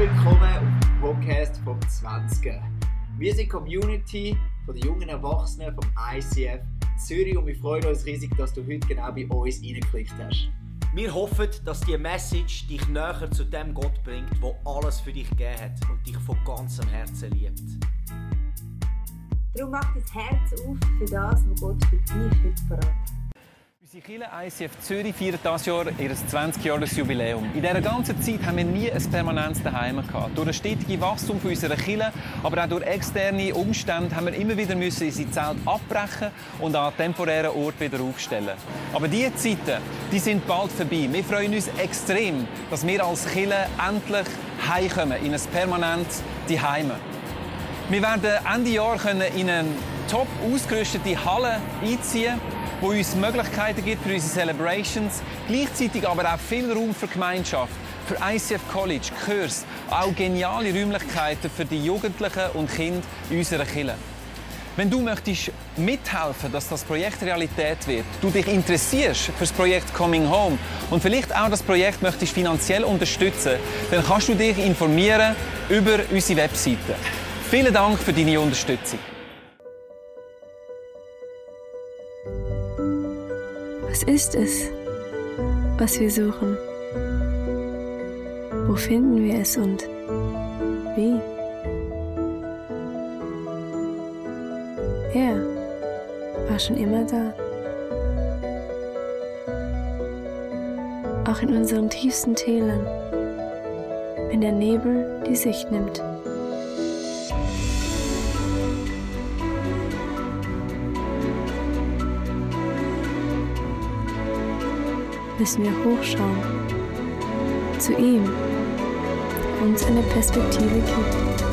willkommen auf dem Podcast vom 20. Wir sind die Community von den jungen Erwachsenen vom ICF Zürich und wir freuen uns riesig, dass du heute genau bei uns reingeklickt hast. Wir hoffen, dass die Message dich näher zu dem Gott bringt, der alles für dich gegeben hat und dich von ganzem Herzen liebt. Darum mach dein Herz auf für das, was Gott für dich heute parat hat. Unsere Kirche ICF Zürich feiert dieses Jahr ihr 20-jähriges Jubiläum. In dieser ganzen Zeit haben wir nie ein permanentes Daheim gehabt. Durch das stetige Wachstum unserer Kirche, aber auch durch externe Umstände haben wir immer wieder müssen unsere Zelt abbrechen und an temporären Ort wieder aufstellen. Aber diese Zeiten, die sind bald vorbei. Wir freuen uns extrem, dass wir als Kirche endlich heimkommen in ein permanentes Daheim. Wir werden Ende Jahr in eine top ausgerüstete Halle einziehen wo uns Möglichkeiten gibt für unsere Celebrations, gleichzeitig aber auch viel Raum für Gemeinschaft, für ICF College, Kurs, auch geniale Räumlichkeiten für die Jugendlichen und Kinder in unserer Kirche. Wenn du möchtest mithelfen, dass das Projekt Realität wird, du dich interessierst für das Projekt Coming Home und vielleicht auch das Projekt möchtest finanziell unterstützen, dann kannst du dich informieren über unsere Webseite. Vielen Dank für deine Unterstützung. Was ist es, was wir suchen? Wo finden wir es und wie? Er war schon immer da. Auch in unseren tiefsten Tälern, wenn der Nebel die Sicht nimmt. Müssen wir hochschauen zu ihm, der uns eine Perspektive gibt.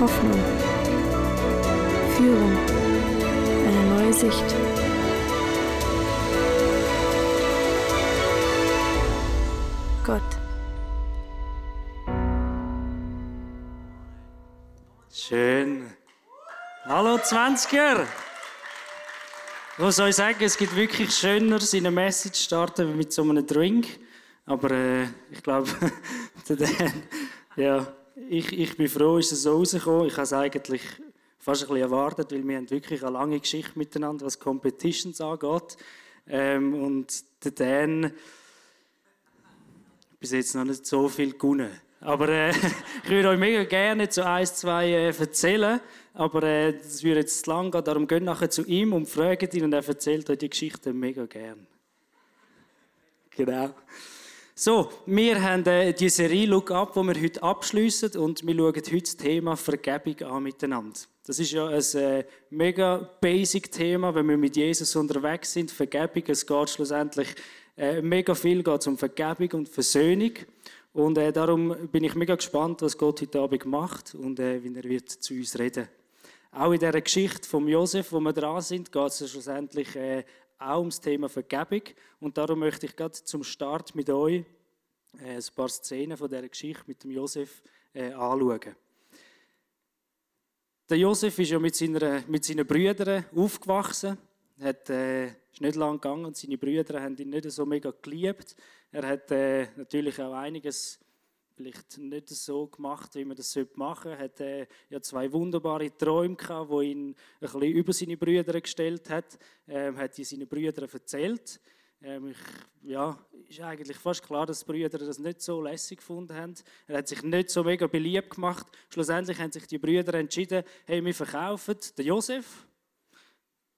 Hoffnung, Führung, eine neue Sicht. Gott. Schön. Hallo 20er! Was soll ich sagen? Es gibt wirklich schöner, seine Message zu starten mit so einem Drink. Aber äh, ich glaube, ja, ich, ich bin froh, ist es so rausgekommen. Ich habe es eigentlich fast ein bisschen erwartet, weil wir haben wirklich eine lange Geschichte miteinander, was Competitions angeht. Ähm, und der Dan bis jetzt noch nicht so viel gewonnen. Aber äh, ich würde euch mega gerne zu eins, zwei äh, erzählen. Aber äh, das würde jetzt zu lang gehen. Darum geht nachher zu ihm und fragt ihn und er erzählt euch die Geschichte mega gern. Genau. So, wir haben äh, die Serie Look Up, die wir heute abschließen und wir schauen heute das Thema Vergebung an miteinander. Das ist ja ein äh, mega basic Thema, wenn wir mit Jesus unterwegs sind. Vergebung, es geht schlussendlich äh, mega viel geht um Vergebung und Versöhnung. Und äh, darum bin ich mega gespannt, was Gott heute Abend macht und äh, wie er wird zu uns reden. Auch in der Geschichte von Josef, wo wir dran sind, geht es schlussendlich äh, auch ums Thema Vergebung. Und darum möchte ich gerade zum Start mit euch äh, ein paar Szenen von der Geschichte mit dem Josef äh, anschauen. Der Josef ist ja mit, seiner, mit seinen Brüdern aufgewachsen. Hat, äh, ist nicht lang gegangen. Seine Brüder haben ihn nicht so mega geliebt. Er hat äh, natürlich auch einiges vielleicht nicht so gemacht, wie man das machen sollte. Er hatte äh, ja zwei wunderbare Träume gehabt, wo ihn ein bisschen über seine Brüder gestellt hat. Ähm, hat die seinen Brüdern erzählt. Ähm, ich, ja, ist eigentlich fast klar, dass die Brüder das nicht so lässig gefunden haben. Er hat sich nicht so mega beliebt gemacht. Schlussendlich haben sich die Brüder entschieden, hey, wir verkaufen den Josef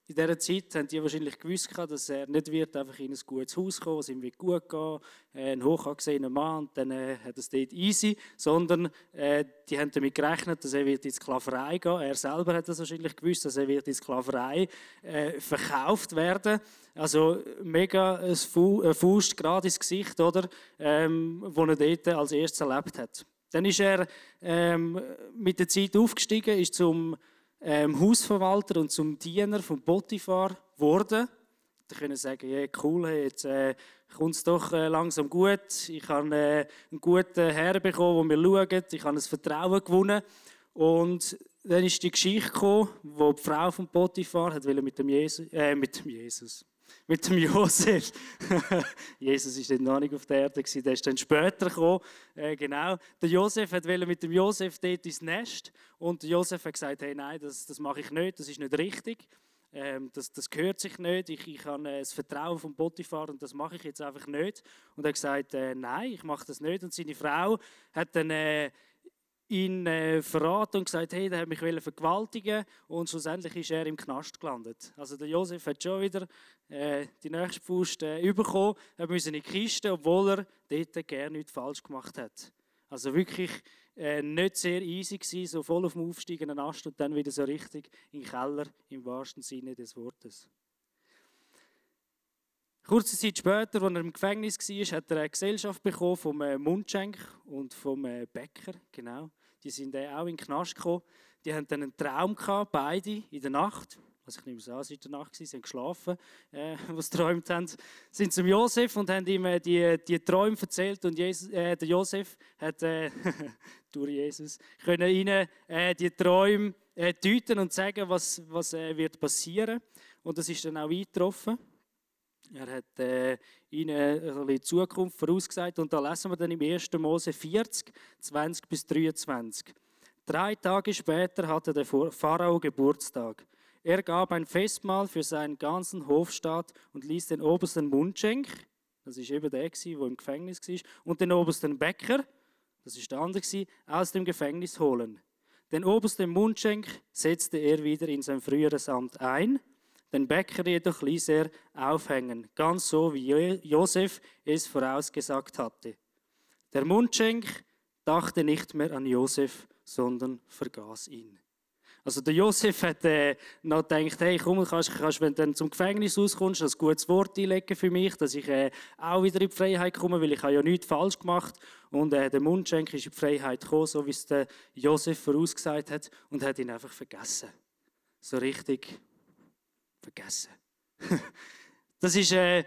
in dieser Zeit haben die wahrscheinlich gewusst, dass er nicht wird einfach in ein gutes Haus kommen, es ihm wird gut gehen, äh, ein hoch angesehener Mann, und dann äh, hat es dort easy, sondern äh, die haben damit gerechnet, dass er wird in Sklaverei gehen. Er selber hat das wahrscheinlich gewusst, dass er wird in Sklaverei äh, verkauft werden. Also mega ein Faust gerade ins Gesicht, oder, ähm, wo er dort als erstes erlebt hat. Dann ist er ähm, mit der Zeit aufgestiegen, ist zum ähm, Hausverwalter und zum Diener von Potiphar geworden. Da können sagen, ja, cool, hey, jetzt äh, kommt es doch äh, langsam gut. Ich habe äh, einen guten Herr bekommen, der mir schaut. Ich habe ein Vertrauen gewonnen. Und dann ist die Geschichte gekommen, wo die Frau von Potiphar hat mit dem Jesus, äh, mit dem Jesus, mit dem Josef. Jesus ist noch nicht auf der Erde, gewesen, der ist dann später gekommen. Äh, genau. Der Josef wollte mit dem Josef dort ins Nest und der Josef hat gesagt, hey, nein, das, das mache ich nicht, das ist nicht richtig. Ähm, das, das gehört sich nicht, ich, ich habe äh, das Vertrauen von Potiphar und das mache ich jetzt einfach nicht. Und er hat gesagt, äh, nein, ich mache das nicht. Und seine Frau hat dann äh, ihn äh, verraten und gesagt, hey, der hat mich vergewaltigen und schlussendlich ist er im Knast gelandet. Also der Josef hat schon wieder äh, die nächste Faust äh, bekommen, er musste in die Kiste, obwohl er dort gerne nichts falsch gemacht hat. Also wirklich äh, nicht sehr easy gewesen, so voll auf dem aufsteigenden Ast und dann wieder so richtig in den Keller, im wahrsten Sinne des Wortes. Kurze Zeit später, als er im Gefängnis war, hat er eine Gesellschaft bekommen vom äh, Mundschenk und vom äh, Bäcker, genau. Die sind äh, auch in den Knast gekommen. Die hatten dann einen Traum gehabt, beide in der Nacht. Also ich nehme es an, es war in der Nacht, sie haben geschlafen, äh, was geträumt haben. Sind zum Josef und haben ihm äh, die, die Träume erzählt und Jesus, äh, der Josef hat äh, durch Jesus können ihnen äh, die Träume äh, deuten und sagen, was, was wird passieren. Und das ist dann auch eingetroffen. Er hat äh, ihnen die Zukunft vorausgesagt und da lesen wir dann im 1. Mose 40, 20 bis 23. Drei Tage später hatte der Pharao Geburtstag. Er gab ein Festmahl für seinen ganzen Hofstaat und ließ den obersten Mundschenk, das ist eben der, der im Gefängnis war, und den obersten Bäcker, das ist der andere, aus dem Gefängnis holen. Den obersten Mundschenk setzte er wieder in sein früheres Amt ein – den Bäcker jedoch ließ er aufhängen, ganz so wie Josef es vorausgesagt hatte. Der Mundschenk dachte nicht mehr an Josef, sondern vergaß ihn. Also der Josef hat äh, noch gedacht, hey, komm, kannst, kannst, wenn du zum Gefängnis rauskommst, ein gutes Wort einlegen für mich, dass ich äh, auch wieder in die Freiheit komme, weil ich habe ja nichts falsch gemacht. Und äh, der Mundschenk ist in die Freiheit gekommen, so wie es der Josef vorausgesagt hat, und hat ihn einfach vergessen. So richtig vergessen. das ist, äh,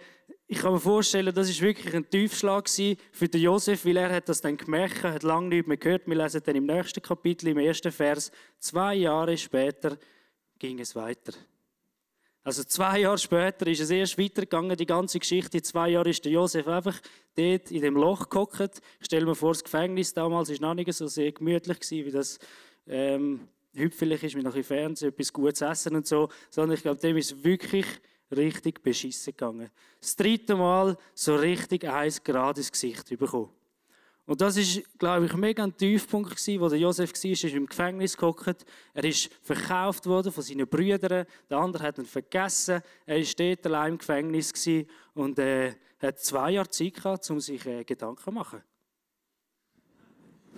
ich kann mir vorstellen, das ist wirklich ein Tiefschlag für den Josef, weil er hat das dann gemerkt, hat lange nichts mehr gehört. Wir lesen dann im nächsten Kapitel, im ersten Vers, zwei Jahre später ging es weiter. Also zwei Jahre später ist es erst weitergegangen, die ganze Geschichte. Zwei Jahren ist der Josef einfach dort in dem Loch gehockt. Ich stelle mir vor, das Gefängnis damals war noch nicht so sehr gemütlich, wie das ähm, heute vielleicht ist mir noch im Fernsehen etwas Gutes essen und so, sondern ich glaube, dem ist wirklich richtig beschissen gegangen. Das dritte Mal so richtig eins gerade ins Gesicht bekommen. Und das ist, glaube ich, mega ein Tiefpunkt gewesen, wo der Josef war, ist im Gefängnis gehockt. Er ist verkauft worden von seinen Brüdern. Der andere hat ihn vergessen. Er war dort allein im Gefängnis gewesen und äh, hat zwei Jahre Zeit gehabt, um sich äh, Gedanken zu machen.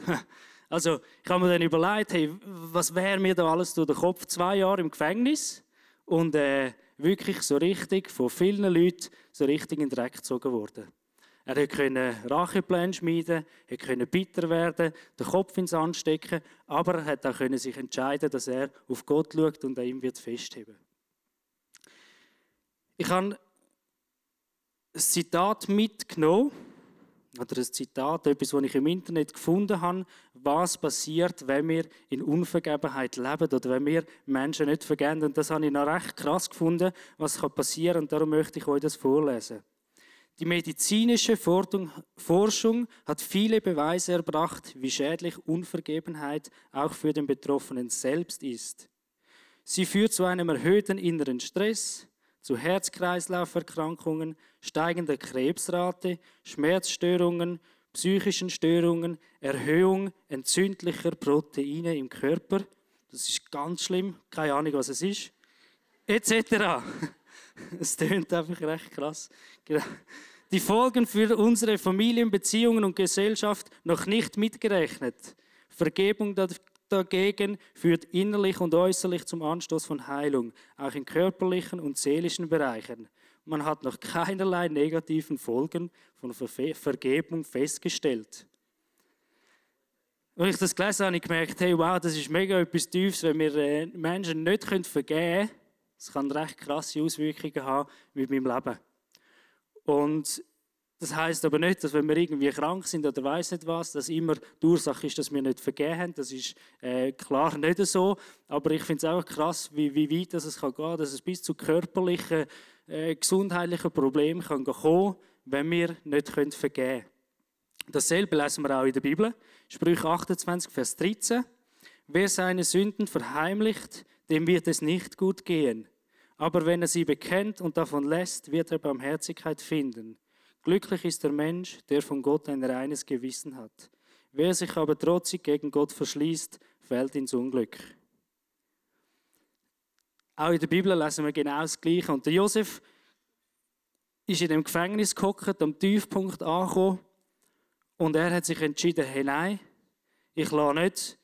Also ich habe mir dann überlegt, hey, was wäre mir da alles durch den Kopf? Zwei Jahre im Gefängnis und äh, wirklich so richtig von vielen Leuten so richtig in den Dreck gezogen worden. Er konnte Rachepläne schmieden, er konnte bitter werden, den Kopf ins Sand stecken, aber er hat auch sich entscheiden, dass er auf Gott schaut und an ihm wird festheben. Ich habe ein Zitat mitgenommen oder ein Zitat, etwas, was ich im Internet gefunden habe, was passiert, wenn wir in Unvergebenheit leben oder wenn wir Menschen nicht vergeben. Und das habe ich noch recht krass gefunden, was passieren kann und darum möchte ich euch das vorlesen. Die medizinische Forschung hat viele Beweise erbracht, wie schädlich Unvergebenheit auch für den Betroffenen selbst ist. Sie führt zu einem erhöhten inneren Stress, zu Herz-Kreislauf-Erkrankungen, steigender Krebsrate, Schmerzstörungen, psychischen Störungen, Erhöhung entzündlicher Proteine im Körper. Das ist ganz schlimm, keine Ahnung, was es ist. Etc. Es tönt einfach recht krass. Genau. Die Folgen für unsere Familienbeziehungen und Gesellschaft noch nicht mitgerechnet. Vergebung dagegen führt innerlich und äußerlich zum Anstoß von Heilung, auch in körperlichen und seelischen Bereichen. Man hat noch keinerlei negativen Folgen von Vergebung festgestellt. Als ich das gelesen habe, habe ich gemerkt, hey, wow, das ist mega etwas Tiefes, wenn wir äh, Menschen nicht vergeben können. Das kann recht krasse Auswirkungen haben mit meinem Leben. Und Das heißt aber nicht, dass wenn wir irgendwie krank sind oder weiß nicht was, dass immer die Ursache ist, dass wir nicht vergeben haben. Das ist äh, klar nicht so. Aber ich finde es auch krass, wie, wie weit das es kann gehen, dass es bis zu körperlichen, äh, gesundheitlichen Problemen kann kommen, wenn wir nicht können vergeben können. Dasselbe lesen wir auch in der Bibel. Sprüche 28, Vers 13. Wer seine Sünden verheimlicht, dem wird es nicht gut gehen. Aber wenn er sie bekennt und davon lässt, wird er Barmherzigkeit finden. Glücklich ist der Mensch, der von Gott ein reines Gewissen hat. Wer sich aber trotzig gegen Gott verschließt, fällt ins Unglück. Auch in der Bibel lesen wir genau das Gleiche. Und der Josef ist in dem Gefängnis gehockt, am Tiefpunkt angekommen. Und er hat sich entschieden, hey nein, ich lasse nicht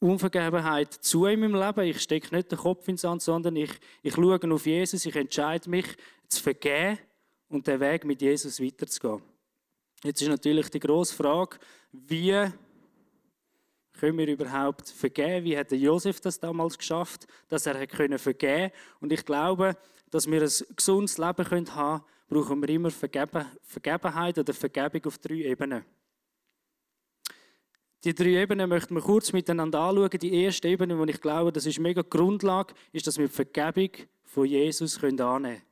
Unvergebenheit zu in meinem Leben. Ich stecke nicht den Kopf ins Sand, sondern ich, ich schaue auf Jesus. Ich entscheide mich zu vergeben und den Weg mit Jesus weiterzugehen. Jetzt ist natürlich die grosse Frage, wie können wir überhaupt vergeben? Wie hat Josef das damals geschafft, dass er können vergeben Und ich glaube, dass wir ein gesundes Leben haben können, brauchen wir immer Vergeben, Vergebenheit oder Vergebung auf drei Ebenen. Die drei Ebenen möchten wir kurz miteinander anschauen. Die erste Ebene, die ich glaube, das ist mega Grundlage, ist, dass wir die Vergebung von Jesus annehmen können.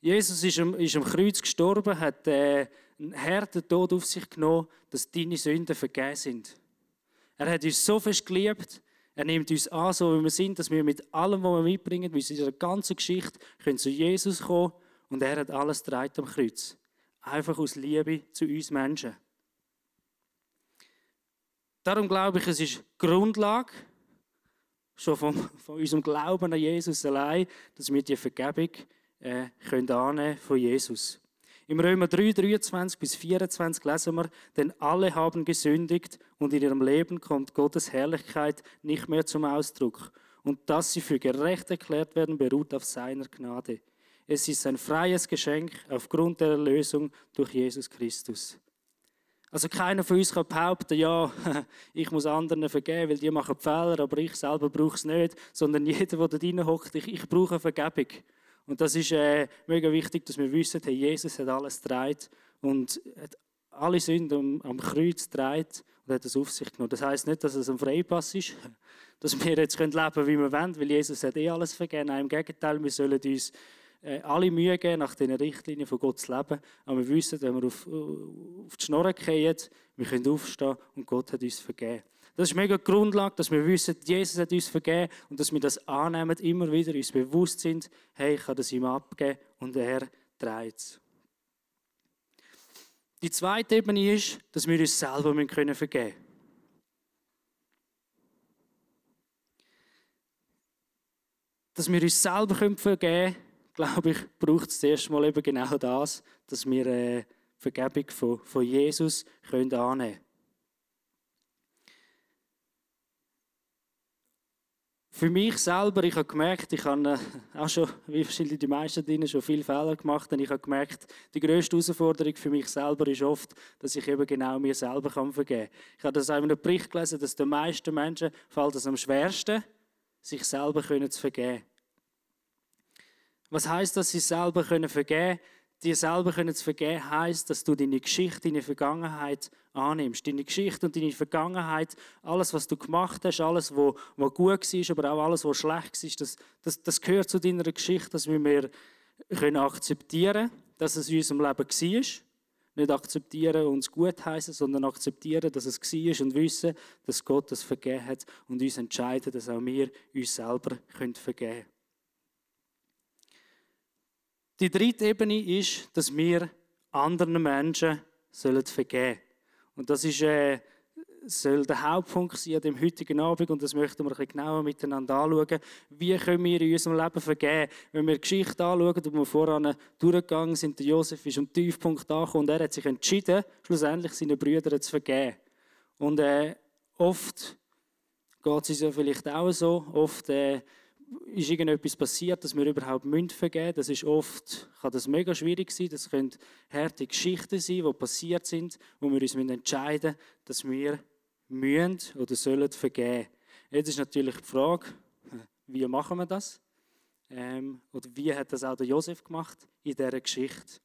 Jesus ist am, ist am Kreuz gestorben, hat äh, einen harten Tod auf sich genommen, dass deine Sünden vergeben sind. Er hat uns so fest geliebt, er nimmt uns an, so wie wir sind, dass wir mit allem, was wir mitbringen, mit unserer ganzen Geschichte, können zu Jesus kommen und er hat alles dreit am Kreuz. Einfach aus Liebe zu uns Menschen. Darum glaube ich, es ist Grundlage, schon von, von unserem Glauben an Jesus allein, dass wir die Vergebung äh, können annehmen von Jesus. Im Römer 3, 23 bis 24 lesen wir, denn alle haben gesündigt und in ihrem Leben kommt Gottes Herrlichkeit nicht mehr zum Ausdruck. Und dass sie für gerecht erklärt werden, beruht auf seiner Gnade. Es ist ein freies Geschenk aufgrund der Erlösung durch Jesus Christus. Also keiner von uns kann behaupten, ja, ich muss anderen vergeben, weil die machen Fehler, aber ich selber brauche es nicht, sondern jeder, der da hockt, ich, ich brauche Vergebung. Und das ist äh, mega wichtig, dass wir wissen, hey, Jesus hat alles getragen und hat alle Sünden am, Kreuz getragen und hat das auf sich genommen. Das heißt nicht, dass es ein Freipass ist, dass wir jetzt leben können, wie wir wollen, weil Jesus hat eh alles vergeben. Nein, im Gegenteil, wir sollen uns äh, alle Mühe geben, nach den Richtlinien von Gott zu leben. Aber wir wissen, wenn wir auf, auf die Schnorren gehen, wir können aufstehen und Gott hat uns vergeben. Das ist mega Grundlage, dass wir wissen, Jesus hat uns vergeben und dass wir das annehmen, immer wieder uns bewusst sind, hey, ich kann das ihm abgeben und er trägt es. Die zweite Ebene ist, dass wir uns selber vergeben können. Dass wir uns selber vergeben können, glaube ich, braucht es zuerst mal eben genau das, dass wir äh, Vergebung von, von Jesus können annehmen können. Für mich selber, ich habe gemerkt, ich habe äh, auch schon, wie wahrscheinlich die meisten drinnen, schon viele Fehler gemacht und ich habe gemerkt, die grösste Herausforderung für mich selber ist oft, dass ich eben genau mir selber kann vergeben kann. Ich habe das auch in einem Bericht gelesen, dass den meisten Menschen fällt es am schwersten, sich selber können zu vergeben. Was heißt, dass sie selber können vergeben? Dir selber können zu vergeben heißt, dass du deine Geschichte, deine Vergangenheit annimmst. Deine Geschichte und deine Vergangenheit, alles, was du gemacht hast, alles, was, was gut war, aber auch alles, was schlecht war, das, das, das gehört zu deiner Geschichte, dass wir mehr können akzeptieren dass es in unserem Leben war. Nicht akzeptieren und es gut heißen, sondern akzeptieren, dass es war und wissen, dass Gott das vergeben hat und uns entscheiden, dass auch wir uns selber vergeben können. Die dritte Ebene ist, dass wir anderen Menschen sollen vergeben Und das ist, äh, soll der Hauptpunkt sein an dem heutigen Abend und das möchten wir ein bisschen genauer miteinander anschauen. Wie können wir in unserem Leben vergeben? Wenn wir die Geschichte anschauen, wo wir voran durchgegangen sind, der Josef ist am Tiefpunkt angekommen und er hat sich entschieden, schlussendlich seine Brüder zu vergeben. Und äh, oft geht es uns ja vielleicht auch so, oft äh, ist irgendetwas passiert, dass wir überhaupt vergeben müssen. Das ist oft, kann das mega schwierig sein. Das können harte Geschichten sein, die passiert sind, wo wir uns entscheiden müssen, dass wir müssen oder sollen vergeben. Jetzt ist natürlich die Frage, wie machen wir das? Ähm, oder wie hat das auch der Josef gemacht in dieser Geschichte?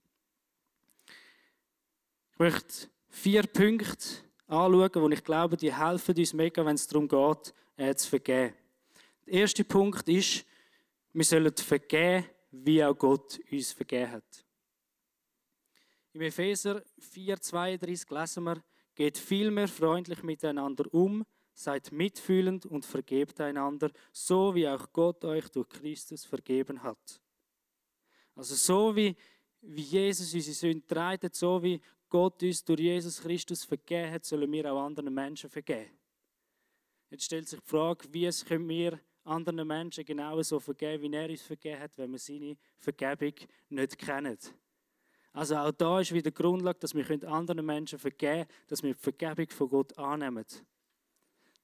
Ich möchte vier Punkte anschauen, wo ich glaube, die helfen uns mega, wenn es darum geht, äh, zu vergeben. Der erste Punkt ist, wir sollen vergeben, wie auch Gott uns vergeben hat. Im Epheser 4,32 lesen wir, geht vielmehr freundlich miteinander um, seid mitfühlend und vergebt einander, so wie auch Gott euch durch Christus vergeben hat. Also so wie, wie Jesus unsere Sünden treibt, so wie Gott uns durch Jesus Christus vergeben hat, sollen wir auch anderen Menschen vergeben. Jetzt stellt sich die Frage, wie können wir anderen Menschen genauso vergeben, wie er uns vergeben hat, wenn wir seine Vergebung nicht kennen. Also auch da ist wieder Grundlage, dass wir anderen Menschen vergeben können, dass wir die Vergebung von Gott annehmen.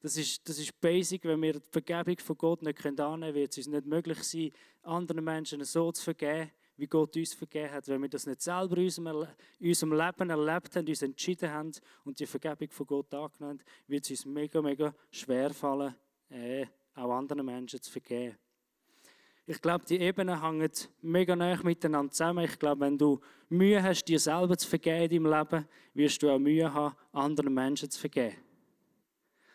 Das ist, das ist basic, wenn wir die Vergebung von Gott nicht annehmen können, wird es uns nicht möglich sein, anderen Menschen so zu vergeben, wie Gott uns vergeben hat. Wenn wir das nicht selber in unserem, in unserem Leben erlebt haben, uns entschieden haben und die Vergebung von Gott angenommen haben, wird es uns mega, mega schwer fallen, äh, auch anderen Menschen zu vergeben. Ich glaube, die Ebenen hängen mega nah miteinander zusammen. Ich glaube, wenn du Mühe hast, dir selber zu vergeben deinem Leben, wirst du auch Mühe haben, anderen Menschen zu vergeben.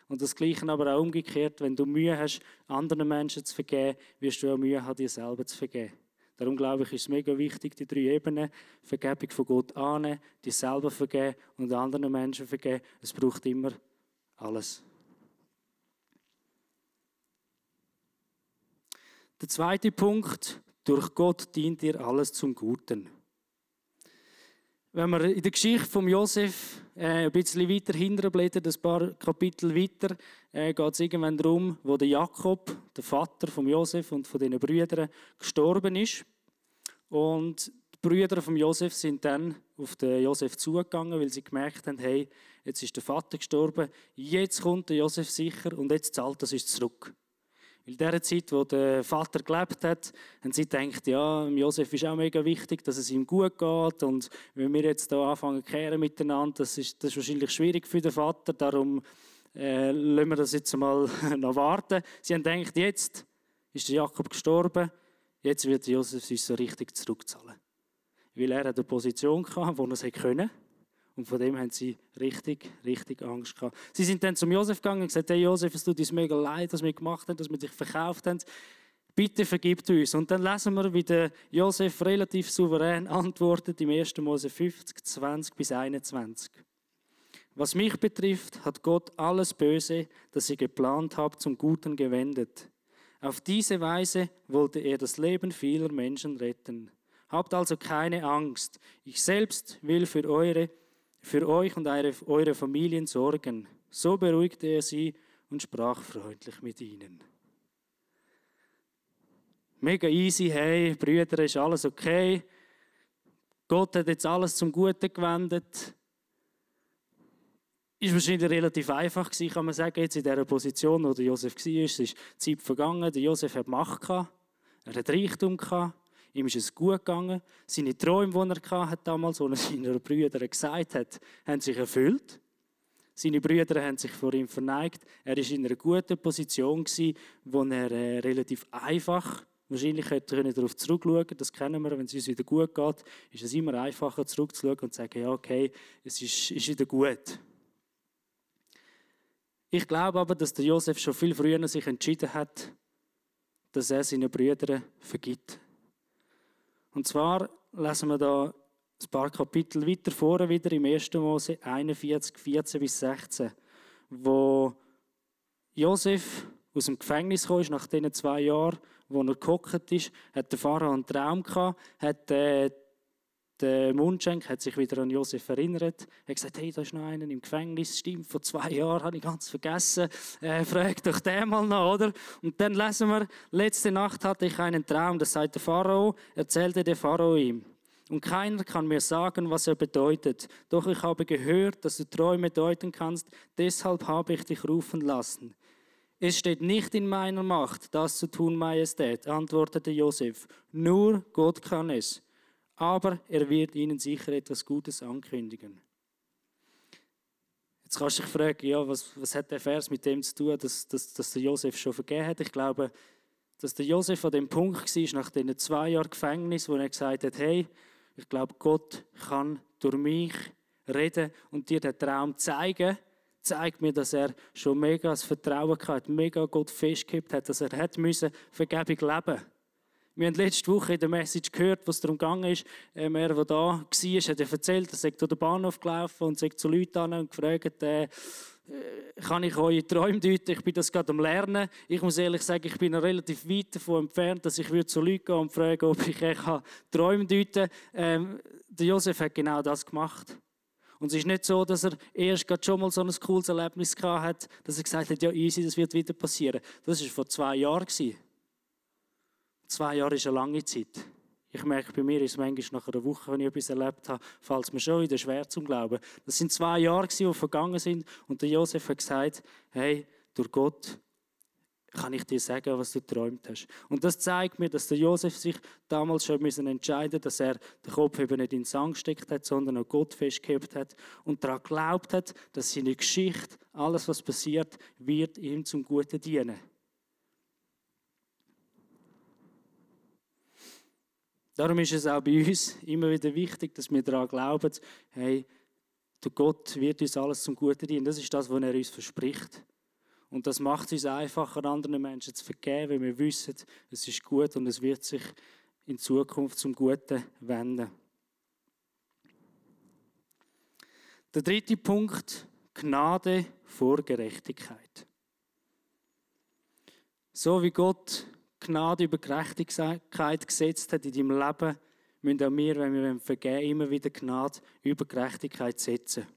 Und das Gleiche aber auch umgekehrt, wenn du Mühe hast, anderen Menschen zu vergeben, wirst du auch Mühe haben, dir selber zu vergeben. Darum glaube ich, ist es mega wichtig, die drei Ebenen, Vergebung von Gott annehmen, dir selber vergeben und anderen Menschen vergeben. Es braucht immer alles. Der zweite Punkt, durch Gott dient dir alles zum Guten. Wenn wir in der Geschichte von Josef äh, ein bisschen weiter hinterblättern, ein paar Kapitel weiter, äh, geht es irgendwann darum, wo der Jakob, der Vater von Josef und von den Brüdern, gestorben ist. Und die Brüder von Josef sind dann auf den Josef zugegangen, weil sie gemerkt haben, hey, jetzt ist der Vater gestorben, jetzt kommt der Josef sicher und jetzt zahlt das uns zurück. In der Zeit, wo der Vater gelebt hat, haben sie gedacht, ja, Josef ist auch mega wichtig, dass es ihm gut geht. Und wenn wir jetzt hier anfangen zu kehren miteinander, das ist, das ist wahrscheinlich schwierig für den Vater. Darum äh, lassen wir das jetzt mal noch warten. Sie haben gedacht, jetzt ist der Jakob gestorben, jetzt wird Josef uns so richtig zurückzahlen. Weil er eine Position hatte, wo er es können und von dem haben sie richtig, richtig Angst gehabt. Sie sind dann zum Josef gegangen und gesagt, hey Josef, es tut uns mega leid, was wir gemacht haben, dass wir dich verkauft haben. Bitte vergib uns. Und dann lesen wir, wie der Josef relativ souverän antwortet im 1. Mose 50, 20 bis 21. Was mich betrifft, hat Gott alles Böse, das ihr geplant habt, zum Guten gewendet. Auf diese Weise wollte er das Leben vieler Menschen retten. Habt also keine Angst. Ich selbst will für eure für euch und eure, Familien sorgen. So beruhigte er sie und sprach freundlich mit ihnen. Mega easy, hey, Brüder, ist alles okay. Gott hat jetzt alles zum Guten gewendet. Ist wahrscheinlich relativ einfach gewesen, kann man sagen, jetzt in dieser Position, wo der Josef war. Es ist Zeit vergangen, der Josef hat Macht gehabt, er hat Reichtum gehabt, Ihm ist es gut gegangen. Seine Träume, die er hatte damals, die er seinen Brüdern gesagt hat, haben sich erfüllt. Seine Brüder haben sich vor ihm verneigt. Er war in einer guten Position, wo er äh, relativ einfach Wahrscheinlich hätte er darauf zurückschauen das kennen wir, wenn es uns wieder gut geht, ist es immer einfacher zurückzuschauen und zu sagen, ja okay, es ist, ist wieder gut. Ich glaube aber, dass der Josef schon viel früher sich entschieden hat, dass er seinen Brüdern vergibt. Und zwar lesen wir da ein paar Kapitel weiter vorne wieder im 1. Mose 41, 14 bis 16, wo Josef aus dem Gefängnis kam, nach diesen zwei Jahren, wo er gehockt ist, hat der Pharao einen Traum gehabt, hat äh, der Mundschenk hat sich wieder an Josef erinnert. Er hat gesagt, hey, da ist noch einer im Gefängnis, stimmt, vor zwei Jahren habe ich ganz vergessen. Äh, frag doch den mal noch, oder? Und dann lesen wir, letzte Nacht hatte ich einen Traum, das sagt der Pharao, erzählte der Pharao ihm. Und keiner kann mir sagen, was er bedeutet. Doch ich habe gehört, dass du Träume deuten kannst, deshalb habe ich dich rufen lassen. Es steht nicht in meiner Macht, das zu tun, Majestät, antwortete Josef. Nur Gott kann es aber er wird ihnen sicher etwas Gutes ankündigen. Jetzt kannst du dich fragen, ja, was, was hat der Vers mit dem zu tun, dass, dass, dass der Josef schon vergeben hat? Ich glaube, dass der Josef an dem Punkt war, nach diesen zwei Jahren Gefängnis, wo er gesagt hat, hey, ich glaube, Gott kann durch mich reden und dir den Traum zeigen, zeigt mir, dass er schon mega das Vertrauen hat, mega Gott festgehabt hat, dass er hat müssen Vergebung leben wir haben letzte Woche in der Message gehört, was darum gegangen ist. Ähm, er, der da war, hat erzählt, er sei durch den Bahnhof gelaufen und sei zu Leuten und gefragt, äh, äh, kann ich eure Träume deuten? Ich bin das gerade am Lernen. Ich muss ehrlich sagen, ich bin relativ weit davon entfernt, dass ich zu Leuten gehen und fragen, ob ich Träume deuten kann. Ähm, der Josef hat genau das gemacht. Und es ist nicht so, dass er erst gerade schon mal so ein cooles Erlebnis gehabt hat, dass er gesagt hat, ja easy, das wird wieder passieren. Das war vor zwei Jahren. Zwei Jahre ist eine lange Zeit. Ich merke, bei mir ist es manchmal nach einer Woche, wenn ich etwas erlebt habe, fällt es mir schon wieder schwer zum Glauben. Das sind zwei Jahre, die vergangen sind und der Josef hat gesagt, hey, durch Gott kann ich dir sagen, was du geträumt hast. Und das zeigt mir, dass der Josef sich damals schon müssen entscheiden dass er den Kopf eben nicht in den Sand gesteckt hat, sondern an Gott festgehalten hat und daran geglaubt hat, dass seine Geschichte, alles was passiert, wird ihm zum Guten dienen. Darum ist es auch bei uns immer wieder wichtig, dass wir daran glauben, hey, der Gott wird uns alles zum Guten dienen. Das ist das, was er uns verspricht. Und das macht es uns einfacher, anderen Menschen zu vergeben, weil wir wissen, es ist gut und es wird sich in Zukunft zum Guten wenden. Der dritte Punkt, Gnade vor Gerechtigkeit. So wie Gott Gnade über Gerechtigkeit gesetzt hat in deinem Leben, müssen auch wir, wenn wir vergeben, immer wieder Gnade über Gerechtigkeit setzen.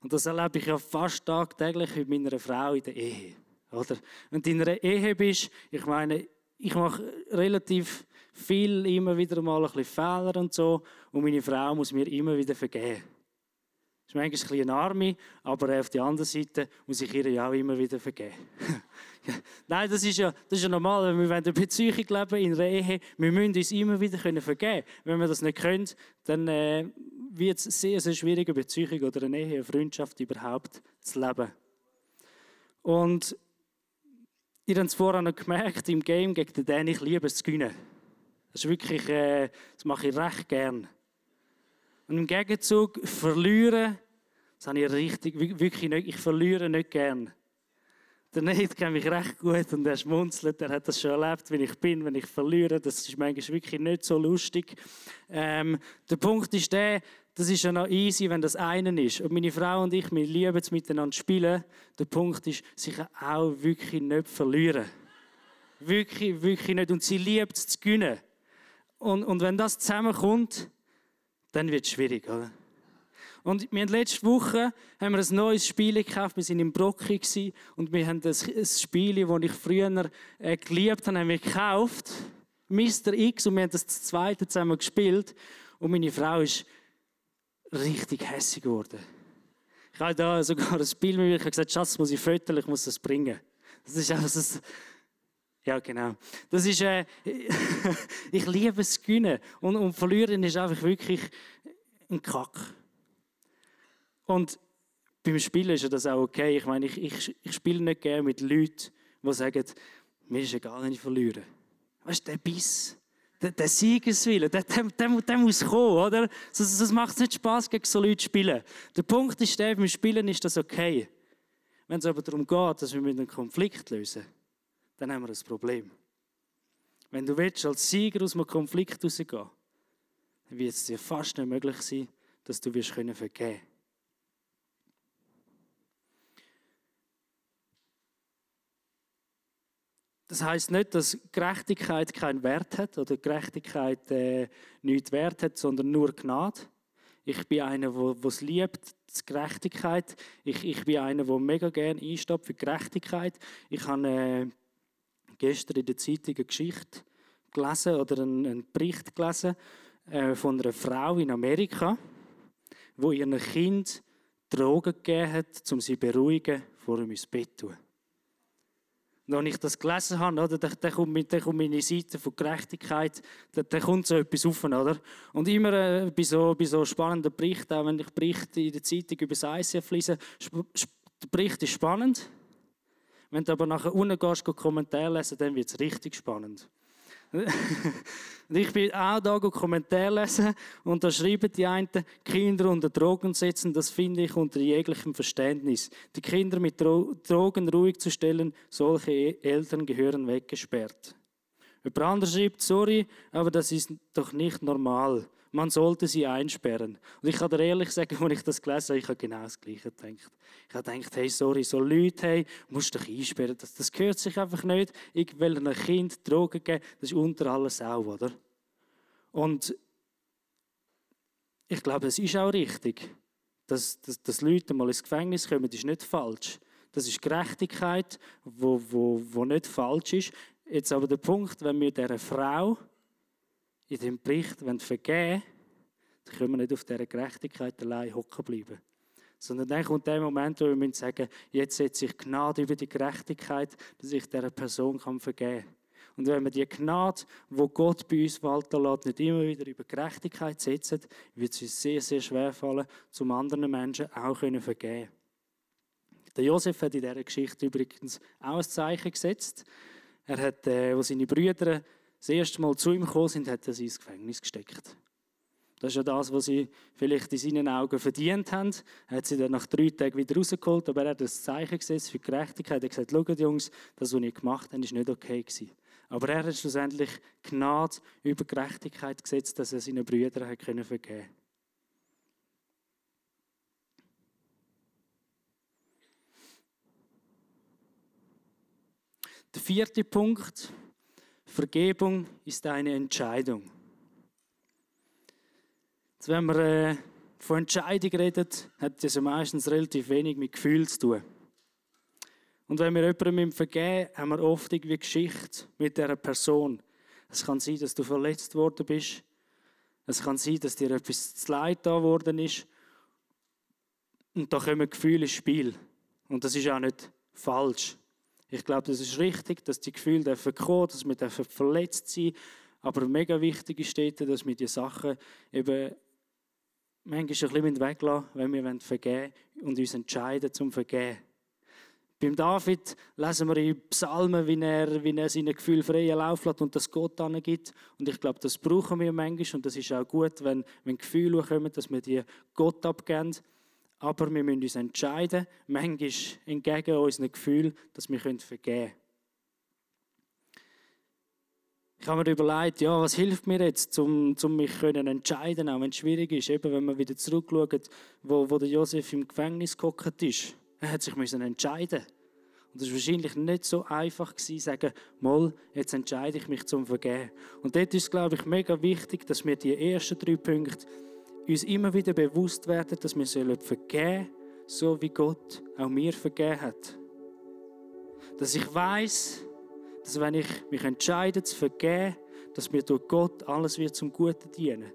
Und das erlebe ich ja fast tagtäglich mit meiner Frau in der Ehe. Oder? Wenn du in einer Ehe bist, ich meine, ich mache relativ viel, immer wieder mal ein bisschen Fehler und so, und meine Frau muss mir immer wieder vergeben. Das ist manchmal ein bisschen eine Arme, aber auf der anderen Seite muss ich ihr ja auch immer wieder vergeben. Nein, das ist, ja, das ist ja normal, wenn wir in der Beziehung leben, in einer Ehe, wir müssen uns immer wieder vergeben können. Wenn wir das nicht können, dann äh, wird es sehr, sehr schwierig, eine Beziehung oder eine Ehe, eine Freundschaft überhaupt zu leben. Und ihr habt es vorhin noch gemerkt, im Game gegen den Dan, ich liebe es zu gewinnen. Das ist wirklich, äh, das mache ich recht gern. Und im Gegenzug verlieren, das habe ich richtig, wirklich nicht, ich verliere nicht gern. Der Nate kennt mich recht gut und er schmunzelt. Er hat das schon erlebt, wenn ich bin, wenn ich verliere. Das ist manchmal wirklich nicht so lustig. Ähm, der Punkt ist der, das ist ja noch easy, wenn das einen ist. Und meine Frau und ich, wir lieben es miteinander spielen. Der Punkt ist, sich auch wirklich nicht verlieren. Wirklich, wirklich nicht. Und sie liebt es zu gewinnen. Und, und wenn das zusammenkommt, dann wird es schwierig, oder? Und wir haben letzte Woche haben wir ein neues Spiel gekauft. Wir waren im Brocki und wir haben das, ein Spiel, das ich früher äh, geliebt habe, haben wir gekauft. Mr. X und wir haben das zweite zusammen gespielt. Und meine Frau ist richtig hässlich geworden. Ich habe da sogar ein Spiel mit mir. Ich habe gesagt, Schatz, muss ich föteln, ich muss das bringen. Das ist einfach so. Ja, genau. Das ist, äh, ich liebe es gewinnen. Und, und verlieren ist einfach wirklich ein Kack. Und beim Spielen ist das auch okay. Ich meine, ich, ich, ich spiele nicht gerne mit Leuten, die sagen, mir ist egal, wenn ich verliere. Weißt du, der Biss, der, der Siegeswille, der, der, der, der muss kommen, oder? Das, das macht nicht Spaß, gegen so Leute zu spielen. Der Punkt ist der, beim Spielen ist das okay. Wenn es aber darum geht, dass wir einen Konflikt lösen, dann haben wir ein Problem. Wenn du willst, als Sieger aus einem Konflikt rausgehen, dann wird es dir fast nicht möglich sein, dass du wirst vergeben können. Das heißt nicht, dass Gerechtigkeit keinen Wert hat oder Gerechtigkeit äh, nichts Wert hat, sondern nur Gnade. Ich bin einer, der es liebt, die Gerechtigkeit. Ich, ich bin einer, der mega gerne einsteht für Gerechtigkeit. Ich habe äh, gestern in der Zeitung eine Geschichte gelesen oder einen, einen Bericht gelesen äh, von einer Frau in Amerika, wo ihrem Kind Drogen gegeben hat, um sie beruhigen, vor ihm ins Bett zu tun. Und als ich das gelesen habe, oder, dann, dann, kommt, dann kommt meine Seite von Gerechtigkeit, dann, dann kommt so etwas auf. Oder? Und immer äh, bei, so, bei so spannenden Berichten, auch wenn ich Berichte in der Zeitung über das ICF lese, der Bericht ist spannend. Wenn du aber nachher unten gehst, Kommentare lesen, dann wird es richtig spannend. Und ich bin auch da Kommentare lesen und da schreiben die einen, Kinder unter Drogen setzen, das finde ich unter jeglichem Verständnis. Die Kinder mit Dro Drogen ruhig zu stellen, solche e-, Eltern gehören weggesperrt. Jemand anderes schreibt, sorry, aber das ist doch nicht normal. Man sollte sie einsperren. Und ich kann dir ehrlich sagen, als ich das gelesen habe, ich habe genau das Gleiche gedacht. Ich habe gedacht, hey, sorry, so Leute, hey, musst du dich einsperren. Das, das gehört sich einfach nicht. Ich will einem Kind Drogen geben, das ist unter alles auch, oder? Und ich glaube, es ist auch richtig, dass, dass, dass Leute mal ins Gefängnis kommen, das ist nicht falsch. Das ist Gerechtigkeit, wo, wo, wo nicht falsch ist. Jetzt aber der Punkt, wenn wir dieser Frau in dem Bericht vergeben dann können wir nicht auf dieser Gerechtigkeit allein hocken bleiben. Sondern dann kommt der Moment, wo wir müssen sagen, jetzt setze ich Gnade über die Gerechtigkeit, dass ich dieser Person vergeben kann. Und wenn wir die Gnade, wo Gott bei uns walten lässt, nicht immer wieder über Gerechtigkeit setzen, wird es uns sehr, sehr schwer fallen, zum anderen Menschen auch können vergeben Der Josef hat in dieser Geschichte übrigens auch ein Zeichen gesetzt. Er hat, äh, wo seine Brüder das erste Mal zu ihm gekommen sind, hat er sie ins Gefängnis gesteckt. Das ist ja das, was sie vielleicht in seinen Augen verdient haben. Er hat sie dann nach drei Tagen wieder rausgeholt, aber er hat das Zeichen gesetzt für Gerechtigkeit. Er hat gesagt, schaut Jungs, das, was ihr gemacht habt, ist nicht okay gewesen. Aber er hat schlussendlich Gnade über Gerechtigkeit gesetzt, dass er seinen Brüdern hat können vergeben Der vierte Punkt Vergebung ist eine Entscheidung. Jetzt, wenn man äh, von Entscheidung redet, hat das ja meistens relativ wenig mit Gefühl zu tun. Und wenn wir jemandem vergeben, haben wir oft irgendwie Geschichte mit dieser Person. Es kann sein, dass du verletzt worden bist. Es kann sein, dass dir etwas zu leid da worden ist. Und da kommen Gefühle ins Spiel. Und das ist auch nicht falsch. Ich glaube, das ist richtig, dass die Gefühle dürfen kommen, dass wir dürfen verletzt sein Aber mega wichtig ist dort, dass wir die Sachen eben manchmal ein bisschen weglassen, wenn wir vergeben und uns entscheiden zum Vergeben. Beim David lesen wir in Psalmen, wie er, wie er seine Gefühle freien Lauf lässt und das Gott gibt. Und ich glaube, das brauchen wir manchmal und das ist auch gut, wenn, wenn Gefühle kommen, dass wir die Gott abgeben. Aber wir müssen uns entscheiden, manchmal entgegen unseren Gefühlen, dass wir vergeben können. Ich habe mir überlegt, ja, was hilft mir jetzt, um, um mich können entscheiden, auch wenn es schwierig ist. Eben, wenn man wieder zurückschaut, wo, wo der Josef im Gefängnis gehockt ist. Er hat sich müssen entscheiden. Und es war wahrscheinlich nicht so einfach gewesen, sagen, mal, jetzt entscheide ich mich zum Vergeben. Und dort ist, glaube ich, mega wichtig, dass wir die ersten drei Punkte uns immer wieder bewusst werden, dass wir sollen vergeben so wie Gott auch mir vergeben hat. Dass ich weiß, dass wenn ich mich entscheide zu vergeben, dass mir durch Gott alles wird zum Guten dienen.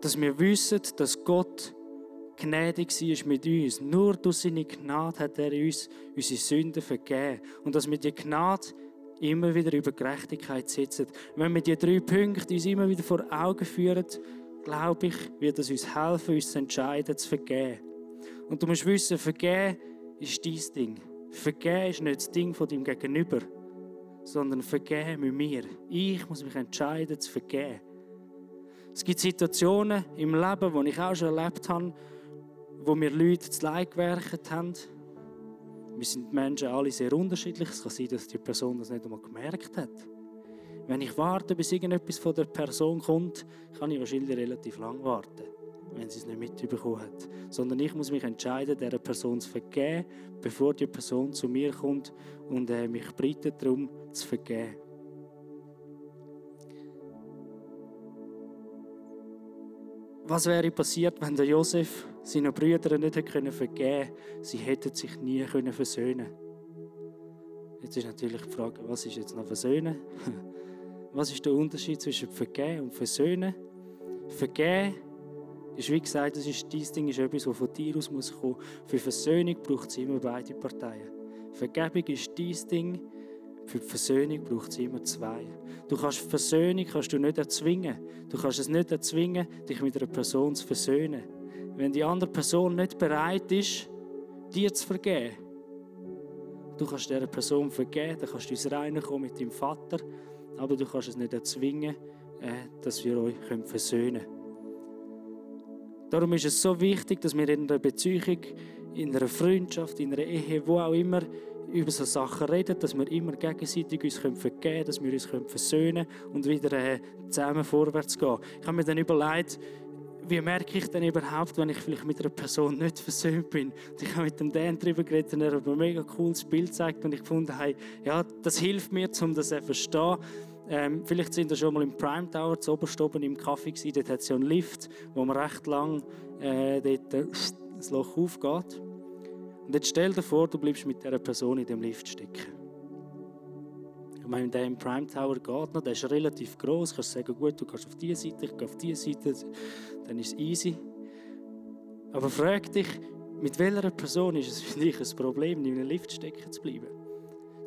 Dass wir wissen, dass Gott gnädig war mit uns. Nur durch seine Gnade hat er uns unsere Sünden vergeben. Und dass wir die Gnade immer wieder über Gerechtigkeit sitzen. Wenn wir die drei Punkte uns immer wieder vor Augen führen, glaube ich, wird es uns helfen, uns zu entscheiden, zu vergeben. Und du musst wissen, vergeben ist dein Ding. Vergeben ist nicht das Ding von deinem Gegenüber, sondern vergeben mit mir. Ich muss mich entscheiden, zu vergeben. Es gibt Situationen im Leben, die ich auch schon erlebt habe, wo mir Leute zu Leid gewerkt haben, wir sind Menschen alle sehr unterschiedlich. Es kann sein, dass die Person das nicht einmal gemerkt hat. Wenn ich warte, bis irgendetwas von der Person kommt, kann ich wahrscheinlich relativ lang warten, wenn sie es nicht mitbekommen hat. Sondern ich muss mich entscheiden, dieser Person zu vergeben, bevor die Person zu mir kommt und äh, mich bittet darum zu vergeben. Was wäre passiert, wenn der Josef seinen Brüdern nicht vergeben konnte? Sie hätten sich nie versöhnen Jetzt ist natürlich die Frage, was ist jetzt noch Versöhnen? Was ist der Unterschied zwischen Vergeben und Versöhnen? Vergeben ist, wie gesagt, das ist, dieses Ding ist etwas, das von dir aus muss kommen. Für Versöhnung braucht es immer beide Parteien. Vergebung ist dieses Ding, für die Versöhnung braucht es immer zwei. Du kannst Versöhnung kannst du nicht erzwingen. Du kannst es nicht erzwingen, dich mit einer Person zu versöhnen. Wenn die andere Person nicht bereit ist, dir zu vergeben, du kannst dieser Person vergeben, dann kannst du uns reinkommen mit deinem Vater, aber du kannst es nicht erzwingen, äh, dass wir euch versöhnen können. Darum ist es so wichtig, dass wir in einer Beziehung, in einer Freundschaft, in einer Ehe, wo auch immer, über so Sachen reden, dass wir immer gegenseitig uns vergeben können, dass wir uns versöhnen können und wieder äh, zusammen vorwärts gehen. Ich habe mir dann überlegt, wie merke ich denn überhaupt, wenn ich vielleicht mit einer Person nicht versöhnt bin? Und ich habe mit dem Dan darüber geredet und er hat mir ein mega cooles Bild gezeigt und ich fand, hey, ja, das hilft mir, um das zu verstehen. Ähm, vielleicht sind wir schon mal im Prime Tower zu oberst oben im Kaffee gewesen. Dort hat es ja einen Lift, wo man recht lang äh, dort, äh, das Loch aufgeht. Und jetzt stell dir vor, du bleibst mit dieser Person in dem Lift stecken. Ich meine, der im Prime Tower geht noch, der ist relativ groß. Du kannst sagen, gut, du gehst auf diese Seite, ich gehe auf diese Seite, dann ist es easy. Aber frag dich, mit welcher Person ist es für dich ein Problem, in einem Lift stecken zu bleiben?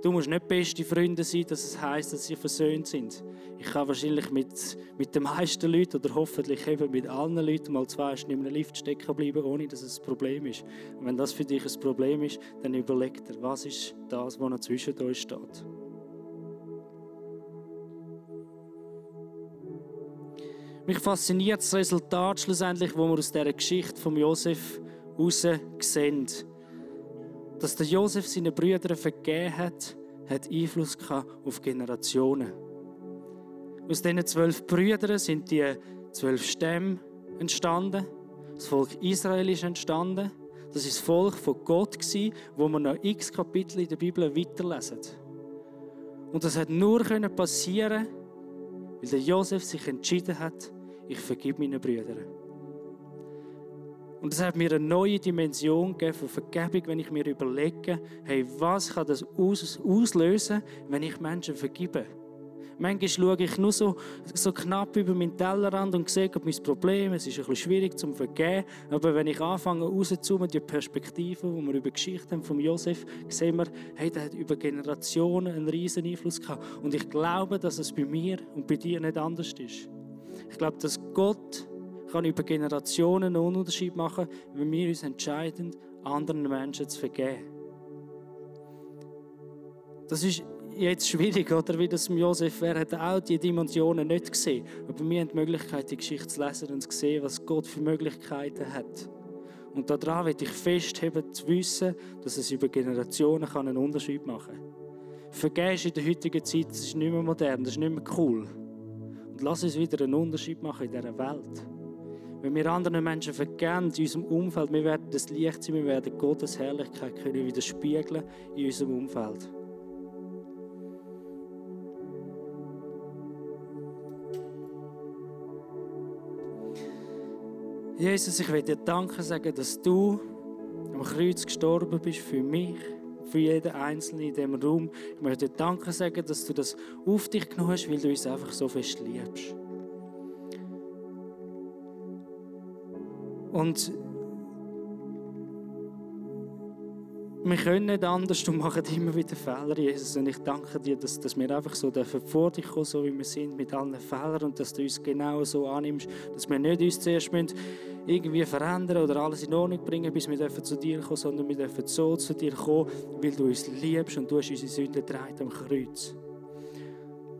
Du musst nicht beste Freunde sein, dass es heisst, dass sie versöhnt sind. Ich kann wahrscheinlich mit, mit den meisten Leuten oder hoffentlich eben mit allen Leuten mal zwei Stunden in einem Lift stecken bleiben, ohne dass es ein Problem ist. Und wenn das für dich ein Problem ist, dann überleg dir, was ist das, was noch zwischen euch steht. Mich fasziniert das Resultat schlussendlich, wo wir aus dieser Geschichte von Josef heraus sehen. Dass der Josef seinen Brüdern vergeben hat, hat Einfluss auf Generationen. Aus diesen zwölf Brüdern sind die zwölf Stämme entstanden. Das Volk Israel ist entstanden. Das ist das Volk von Gott, wo man noch x Kapitel in der Bibel weiterlesen. Und das hat nur passieren, weil der Josef sich entschieden hat, ich vergib meinen Brüdern. Und das hat mir eine neue Dimension gegeben von Vergebung, wenn ich mir überlege, hey, was kann das aus auslösen, wenn ich Menschen vergibe? Manchmal schaue ich nur so, so knapp über meinen Tellerrand und sehe mein Problem. Es ist ein bisschen schwierig zu vergeben. Aber wenn ich anfange rauszuzoomen, die Perspektive, die wir über die Geschichte haben von Josef, sehen wir, hey, der hat über Generationen einen riesen Einfluss gehabt. Und ich glaube, dass es bei mir und bei dir nicht anders ist. Ich glaube, dass Gott kann über Generationen einen Unterschied machen, wenn wir uns entscheiden, anderen Menschen zu vergeben. Das ist jetzt schwierig, oder? Wie das Josef, er hat auch die Dimensionen nicht gesehen. Aber wir haben die Möglichkeit, die Geschichte zu lesen und zu sehen, was Gott für Möglichkeiten hat. Und daran will ich festheben, zu wissen, dass es über Generationen einen Unterschied machen kann. Vergehen in der heutigen Zeit, das ist nicht mehr modern, das ist nicht mehr cool. Und lass uns wieder einen Unterschied machen in dieser Welt. Wenn wir anderen Menschen vergeben in unserem Umfeld, wir werden das Licht sein, wir werden Gottes Herrlichkeit können widerspiegeln in unserem Umfeld. Jesus, ich will dir danken sagen, dass du am Kreuz gestorben bist für mich, für jeden Einzelnen in diesem Raum. Ich möchte dir danken sagen, dass du das auf dich genommen hast, weil du uns einfach so fest liebst. Und wir können nicht anders, du machst immer wieder Fehler, Jesus. Und ich danke dir, dass, dass wir einfach so vor dich kommen, so wie wir sind, mit allen Fehlern und dass du uns genau so annimmst, dass wir nicht uns zuerst irgendwie verändern oder alles in Ordnung bringen, bis wir zu dir kommen, sondern wir dürfen so zu dir kommen, weil du uns liebst und du hast unsere Sünden getragen am Kreuz.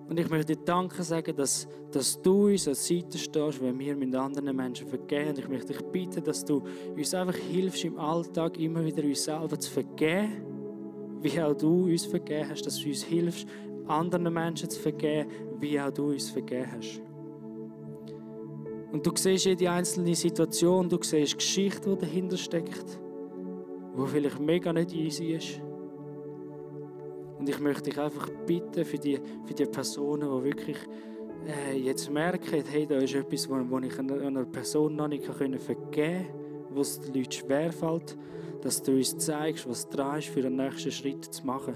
Und ich möchte dir Danke sagen, dass, dass du uns an Seite stehst, wenn wir mit anderen Menschen vergeben. Und ich möchte dich bitten, dass du uns einfach hilfst, im Alltag immer wieder uns selber zu vergeben, wie auch du uns vergeben hast, dass du uns hilfst, anderen Menschen zu vergeben, wie auch du uns vergeben hast. Und du siehst jede einzelne Situation, du siehst Geschichte, die dahinter steckt, die vielleicht mega nicht easy ist. Und ich möchte dich einfach bitten für die, für die Personen, die wirklich äh, jetzt merken, hey, da ist etwas, wo, wo ich einer, einer Person noch nicht vergeben kann, wo es den Leuten schwerfällt, dass du uns zeigst, was dran ist, für den nächsten Schritt zu machen.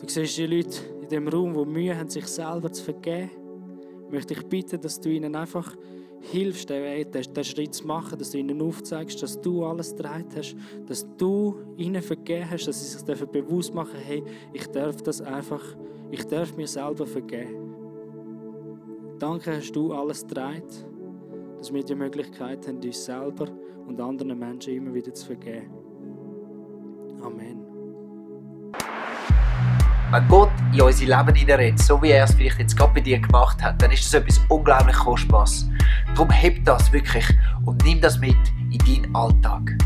Du siehst die Leute in dem Raum, die Mühe haben, sich selber zu vergeben. Ich möchte dich bitten, dass du ihnen einfach hilfst, den Schritt zu machen, dass du ihnen aufzeigst, dass du alles getragen hast, dass du ihnen vergeben hast, dass sie sich bewusst machen, hey, ich darf das einfach, ich darf mir selber vergeben. Danke hast du alles getragen, dass wir die Möglichkeit haben, uns selber und anderen Menschen immer wieder zu vergeben. Amen. Wenn Gott in unser Leben hineinredet, so wie er es vielleicht jetzt gerade bei dir gemacht hat, dann ist das etwas unglaublich Kostbares. Darum heb das wirklich und nimm das mit in deinen Alltag.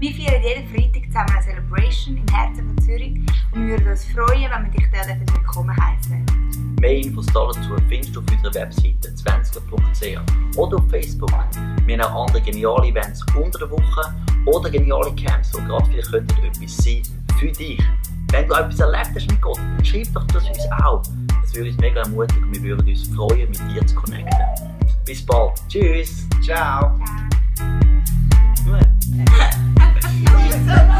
Wir feiern jeden Freitag zusammen eine Celebration im Herzen von Zürich und wir würden uns freuen, wenn wir dich dort willkommen heißen. Mehr Infos dazu findest du auf unserer Webseite 20.ch oder auf Facebook. Wir haben auch andere geniale Events unter der Woche oder geniale Camps, die gerade vielleicht könnten etwas sein für dich. Wenn du etwas erlebt hast mit Gott, dann schreib doch das uns auch. Das würde uns mega ermutigen und wir würden uns freuen, mit dir zu connecten. baseball. Cheers. Ciao. Ciao.